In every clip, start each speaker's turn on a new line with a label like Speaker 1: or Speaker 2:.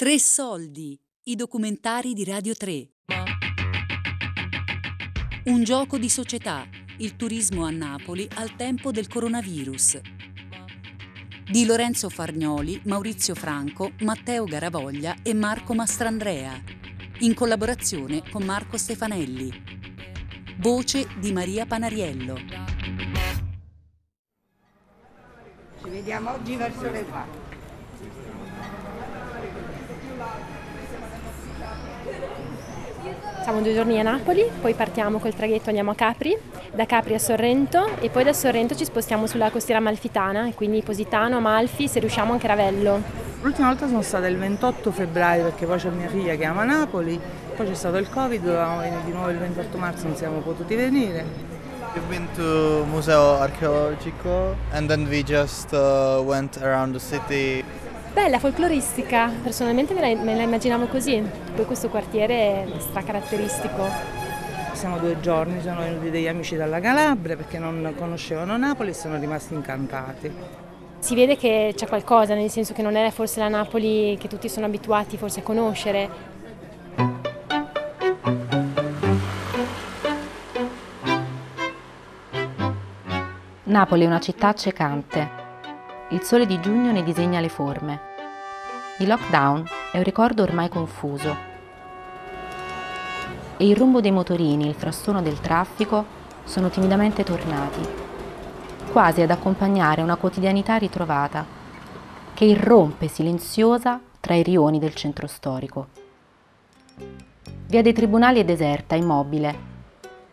Speaker 1: Tre soldi, i documentari di Radio 3. Un gioco di società, il turismo a Napoli al tempo del coronavirus. Di Lorenzo Fargnoli, Maurizio Franco, Matteo Garavoglia e Marco Mastrandrea, in collaborazione con Marco Stefanelli. Voce di Maria Panariello.
Speaker 2: Ci vediamo oggi verso le 4.
Speaker 3: Siamo due giorni a Napoli, poi partiamo col traghetto, andiamo a Capri, da Capri a Sorrento e poi da Sorrento ci spostiamo sulla costiera amalfitana, e quindi Positano, Amalfi, se riusciamo anche Ravello.
Speaker 4: L'ultima volta sono stata il 28 febbraio perché poi c'è mia figlia che ama Napoli, poi c'è stato il Covid, dovevamo venire di nuovo il 28 marzo, non siamo potuti venire.
Speaker 5: We've been to Museo Archeologico and then we just uh, went around the city.
Speaker 3: Bella, folcloristica, personalmente me la, me la immaginavo così, poi questo quartiere è stracaratteristico.
Speaker 4: Siamo due giorni, sono venuti degli amici dalla Calabria perché non conoscevano Napoli e sono rimasti incantati.
Speaker 3: Si vede che c'è qualcosa, nel senso che non è forse la Napoli che tutti sono abituati forse a conoscere.
Speaker 6: Napoli è una città accecante. Il sole di giugno ne disegna le forme. Il lockdown è un ricordo ormai confuso. E il rumbo dei motorini, il frastuono del traffico sono timidamente tornati, quasi ad accompagnare una quotidianità ritrovata, che irrompe silenziosa tra i rioni del centro storico. Via dei Tribunali è deserta, immobile.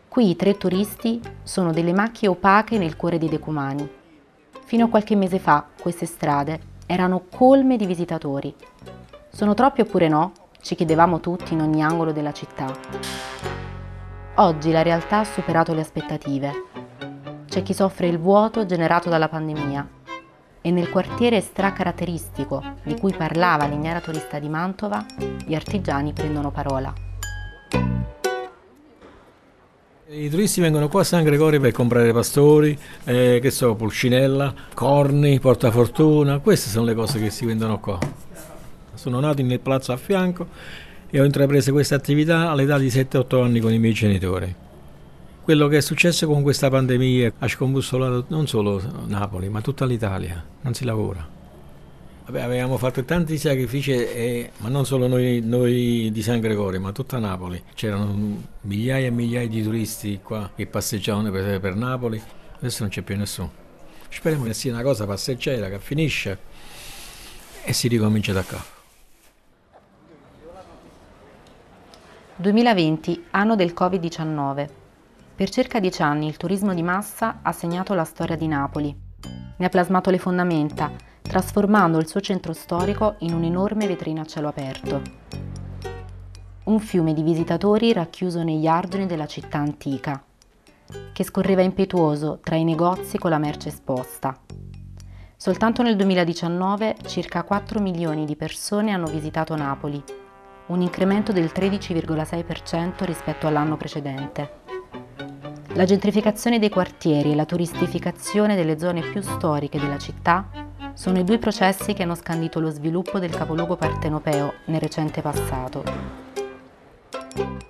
Speaker 6: Qui i tre turisti sono delle macchie opache nel cuore dei decumani. Fino a qualche mese fa queste strade erano colme di visitatori. Sono troppi oppure no? Ci chiedevamo tutti in ogni angolo della città. Oggi la realtà ha superato le aspettative. C'è chi soffre il vuoto generato dalla pandemia e nel quartiere stracaratteristico di cui parlava l'ignara turista di Mantova, gli artigiani prendono parola.
Speaker 7: I turisti vengono qua a San Gregorio per comprare pastori, eh, che so, pulcinella, corni, portafortuna, queste sono le cose che si vendono qua. Sono nato nel palazzo a fianco e ho intrapreso questa attività all'età di 7-8 anni con i miei genitori. Quello che è successo con questa pandemia ha scombussolato non solo Napoli, ma tutta l'Italia, non si lavora. Vabbè, avevamo fatto tanti sacrifici, e, ma non solo noi, noi, di San Gregorio, ma tutta Napoli. C'erano migliaia e migliaia di turisti qua che passeggiavano per, per Napoli, adesso non c'è più nessuno. Speriamo che sia una cosa passeggera, che finisce e si ricomincia da capo.
Speaker 6: 2020, anno del Covid-19. Per circa dieci anni il turismo di massa ha segnato la storia di Napoli. Ne ha plasmato le fondamenta, trasformando il suo centro storico in un'enorme vetrina a cielo aperto. Un fiume di visitatori racchiuso negli argini della città antica, che scorreva impetuoso tra i negozi con la merce esposta. Soltanto nel 2019 circa 4 milioni di persone hanno visitato Napoli, un incremento del 13,6% rispetto all'anno precedente. La gentrificazione dei quartieri e la turistificazione delle zone più storiche della città sono i due processi che hanno scandito lo sviluppo del capoluogo partenopeo nel recente passato.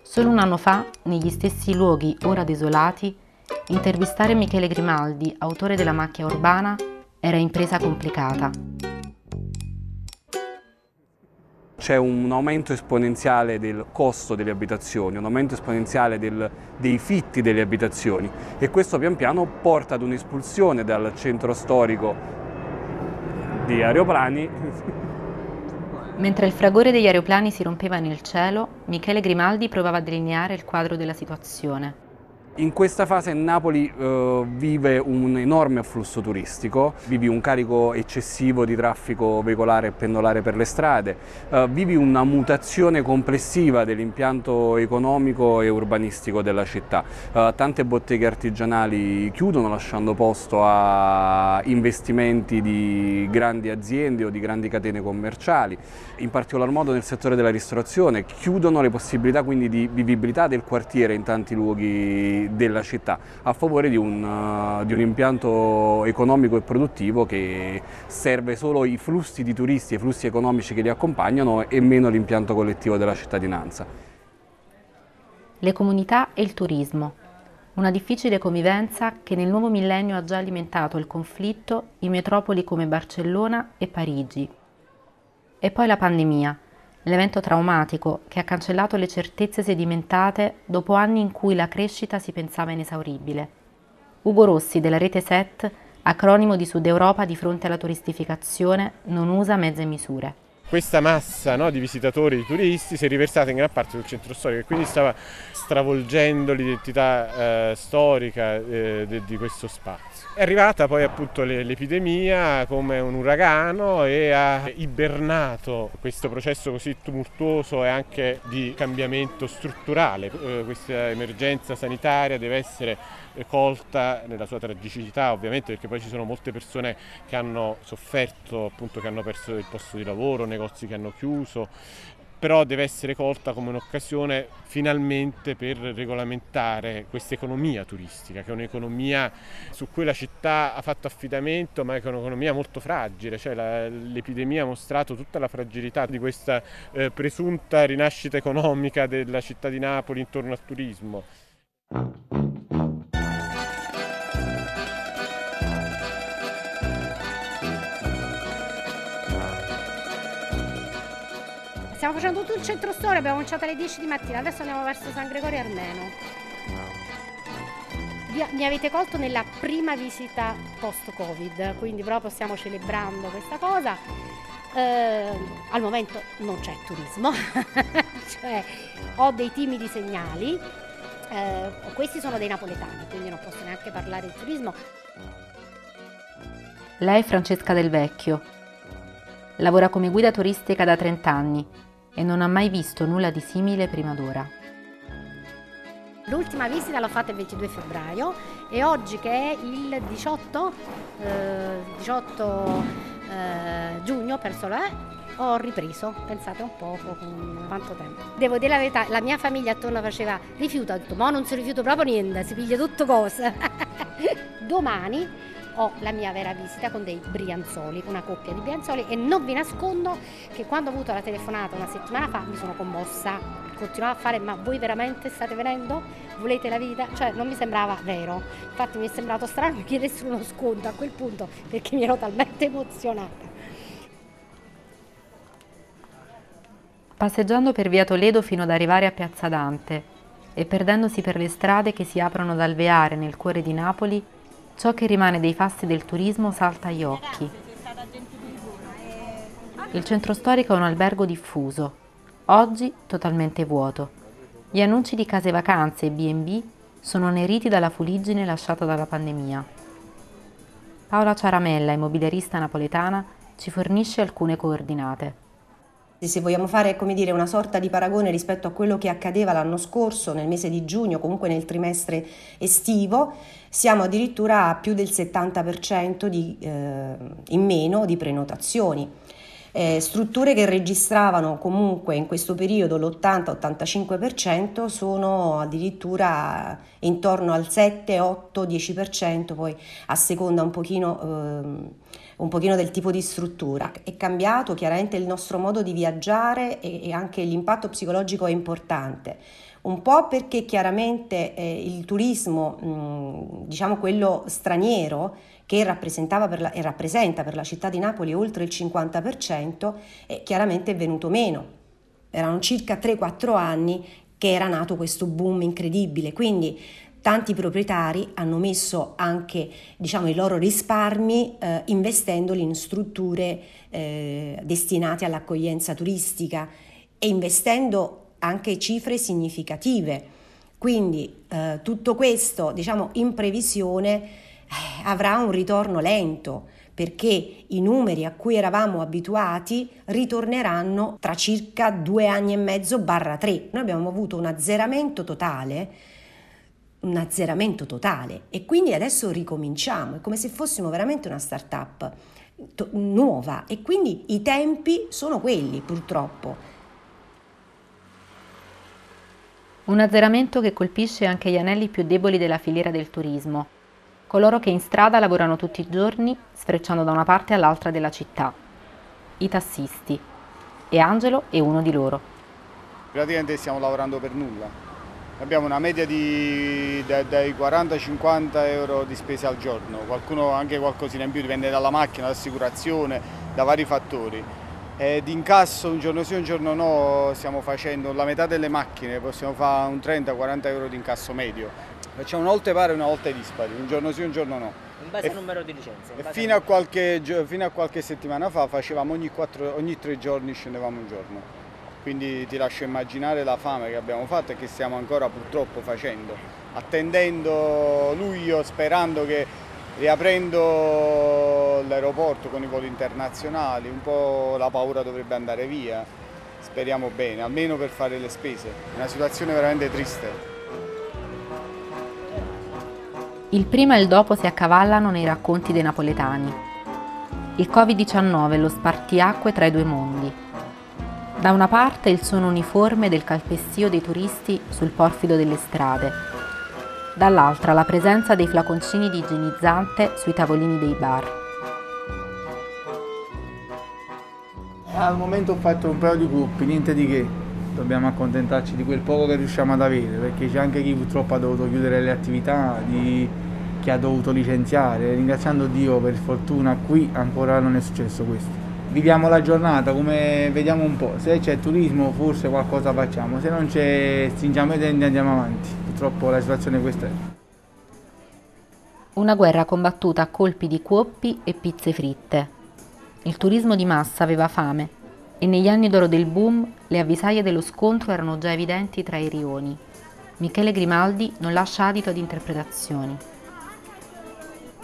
Speaker 6: Solo un anno fa, negli stessi luoghi ora desolati, intervistare Michele Grimaldi, autore della macchia urbana, era impresa complicata.
Speaker 8: C'è un aumento esponenziale del costo delle abitazioni, un aumento esponenziale del, dei fitti delle abitazioni e questo pian piano porta ad un'espulsione dal centro storico di aeroplani.
Speaker 6: Mentre il fragore degli aeroplani si rompeva nel cielo, Michele Grimaldi provava a delineare il quadro della situazione.
Speaker 8: In questa fase Napoli eh, vive un enorme afflusso turistico, vivi un carico eccessivo di traffico veicolare e pendolare per le strade, eh, vivi una mutazione complessiva dell'impianto economico e urbanistico della città. Eh, tante botteghe artigianali chiudono lasciando posto a investimenti di grandi aziende o di grandi catene commerciali, in particolar modo nel settore della ristorazione, chiudono le possibilità quindi di vivibilità del quartiere in tanti luoghi della città a favore di un, uh, di un, impianto economico e produttivo che serve solo i flussi di turisti e i flussi economici che li accompagnano e meno l'impianto collettivo della cittadinanza.
Speaker 6: Le comunità e il turismo. Una difficile convivenza che nel nuovo millennio ha già alimentato il conflitto in metropoli come Barcellona e Parigi. E poi la pandemia, l'evento traumatico che ha cancellato le certezze sedimentate dopo anni in cui la crescita si pensava inesauribile. Ugo Rossi della rete SET, acronimo di Sud Europa di fronte alla turistificazione, non usa mezze misure
Speaker 9: questa massa no, di visitatori, di turisti si è riversata in gran parte sul centro storico e quindi stava stravolgendo l'identità eh, storica eh, de, di questo spazio. È arrivata poi appunto l'epidemia come un uragano e ha ibernato questo processo così tumultuoso e anche di cambiamento strutturale. Eh, questa emergenza sanitaria deve essere colta nella sua tragicità ovviamente perché poi ci sono molte persone che hanno sofferto, appunto che hanno perso il posto di lavoro, negozi che hanno chiuso, però deve essere colta come un'occasione finalmente per regolamentare questa economia turistica, che è un'economia su cui la città ha fatto affidamento, ma è un'economia molto fragile, cioè la, l'epidemia ha mostrato tutta la fragilità di questa eh, presunta rinascita economica della città di Napoli intorno al turismo.
Speaker 10: Stiamo facendo tutto il centro storia, abbiamo cominciato alle 10 di mattina, adesso andiamo verso San Gregorio Armeno. Mi avete colto nella prima visita post-Covid, quindi proprio stiamo celebrando questa cosa. Eh, al momento non c'è turismo, cioè ho dei timidi segnali, eh, questi sono dei napoletani, quindi non posso neanche parlare di turismo.
Speaker 6: Lei è Francesca Del Vecchio. Lavora come guida turistica da 30 anni e non ha mai visto nulla di simile prima d'ora.
Speaker 10: L'ultima visita l'ho fatta il 22 febbraio e oggi che è il 18, eh, 18 eh, giugno, perso eh, ho ripreso, pensate un po' con quanto tempo. Devo dire la verità, la mia famiglia attorno faceva rifiuto, ho detto ma non si rifiuta proprio niente, si piglia tutto cose. Domani ho la mia vera visita con dei brianzoli, una coppia di brianzoli e non vi nascondo che quando ho avuto la telefonata una settimana fa mi sono commossa, continuavo a fare ma voi veramente state venendo? Volete la vita? Cioè non mi sembrava vero, infatti mi è sembrato strano che chiedessero uno sconto a quel punto perché mi ero talmente emozionata.
Speaker 6: Passeggiando per via Toledo fino ad arrivare a Piazza Dante e perdendosi per le strade che si aprono dal Veare nel cuore di Napoli, Ciò che rimane dei fasti del turismo salta agli occhi. Il centro storico è un albergo diffuso, oggi totalmente vuoto. Gli annunci di case vacanze e B&B sono aneriti dalla fuliggine lasciata dalla pandemia. Paola Ciaramella, immobiliarista napoletana, ci fornisce alcune coordinate.
Speaker 11: Se vogliamo fare dire, una sorta di paragone rispetto a quello che accadeva l'anno scorso, nel mese di giugno, comunque nel trimestre estivo, siamo addirittura a più del 70% di, eh, in meno di prenotazioni. Eh, strutture che registravano comunque in questo periodo l'80-85% sono addirittura intorno al 7, 8, 10%, poi a seconda un pochino... Eh, un pochino del tipo di struttura. È cambiato chiaramente il nostro modo di viaggiare e, e anche l'impatto psicologico è importante. Un po' perché chiaramente eh, il turismo, mh, diciamo quello straniero, che rappresentava la, e rappresenta per la città di Napoli oltre il 50%, è chiaramente venuto meno. Erano circa 3-4 anni che era nato questo boom incredibile, quindi tanti proprietari hanno messo anche diciamo, i loro risparmi eh, investendoli in strutture eh, destinate all'accoglienza turistica e investendo anche cifre significative. Quindi eh, tutto questo diciamo, in previsione eh, avrà un ritorno lento perché i numeri a cui eravamo abituati ritorneranno tra circa due anni e mezzo barra tre. Noi abbiamo avuto un azzeramento totale un azzeramento totale e quindi adesso ricominciamo, è come se fossimo veramente una start-up to- nuova e quindi i tempi sono quelli purtroppo.
Speaker 6: Un azzeramento che colpisce anche gli anelli più deboli della filiera del turismo, coloro che in strada lavorano tutti i giorni sfrecciando da una parte all'altra della città, i tassisti. E Angelo è uno di loro.
Speaker 12: Praticamente stiamo lavorando per nulla. Abbiamo una media di, da, dai 40-50 euro di spese al giorno, qualcuno anche qualcosina in più, dipende dalla macchina, dall'assicurazione, da vari fattori. E d'incasso un giorno sì, un giorno no, stiamo facendo la metà delle macchine, possiamo fare un 30-40 euro di incasso medio. Facciamo una volta pari e una volta dispari, un giorno sì, un giorno no.
Speaker 13: In base e, al numero di licenze.
Speaker 12: Fino a, qualche, fino a, qualche, settimana fa facevamo ogni, quattro, ogni tre giorni scendevamo un giorno. Quindi ti lascio immaginare la fame che abbiamo fatto e che stiamo ancora purtroppo facendo. Attendendo luglio, sperando che riaprendo l'aeroporto con i voli internazionali, un po' la paura dovrebbe andare via, speriamo bene, almeno per fare le spese. È una situazione veramente triste.
Speaker 6: Il prima e il dopo si accavallano nei racconti dei napoletani. Il Covid-19 è lo spartiacque tra i due mondi. Da una parte il suono uniforme del calpestio dei turisti sul porfido delle strade, dall'altra la presenza dei flaconcini di igienizzante sui tavolini dei bar.
Speaker 12: Al momento ho fatto un paio di gruppi, niente di che. Dobbiamo accontentarci di quel poco che riusciamo ad avere, perché c'è anche chi purtroppo ha dovuto chiudere le attività, di... chi ha dovuto licenziare. Ringraziando Dio per fortuna qui ancora non è successo questo. Viviamo la giornata come vediamo un po', se c'è turismo forse qualcosa facciamo, se non c'è stringiamo i denti e andiamo avanti purtroppo la situazione questa è.
Speaker 6: Una guerra combattuta a colpi di cuoppi e pizze fritte. Il turismo di massa aveva fame e negli anni d'oro del boom le avvisaglie dello scontro erano già evidenti tra i rioni. Michele Grimaldi non lascia adito ad interpretazioni.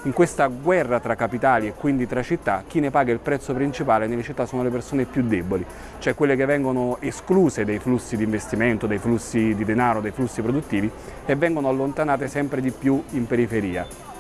Speaker 8: In questa guerra tra capitali e quindi tra città, chi ne paga il prezzo principale nelle città sono le persone più deboli, cioè quelle che vengono escluse dai flussi di investimento, dai flussi di denaro, dai flussi produttivi e vengono allontanate sempre di più in periferia.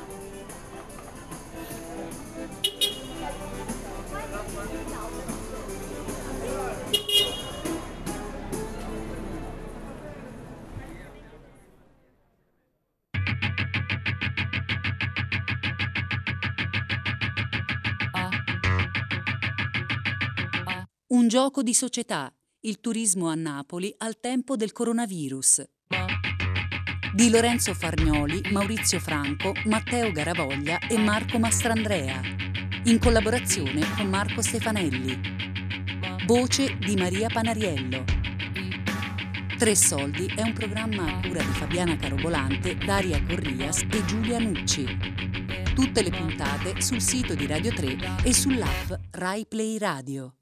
Speaker 1: Gioco di società, il turismo a Napoli al tempo del coronavirus. Di Lorenzo Fargnoli, Maurizio Franco, Matteo Garavoglia e Marco Mastrandrea, in collaborazione con Marco Stefanelli. Voce di Maria Panariello. Tre Soldi è un programma a cura di Fabiana Carobolante, Daria Corrias e Giulia Nucci. Tutte le puntate sul sito di Radio 3 e sull'app Rai Play Radio.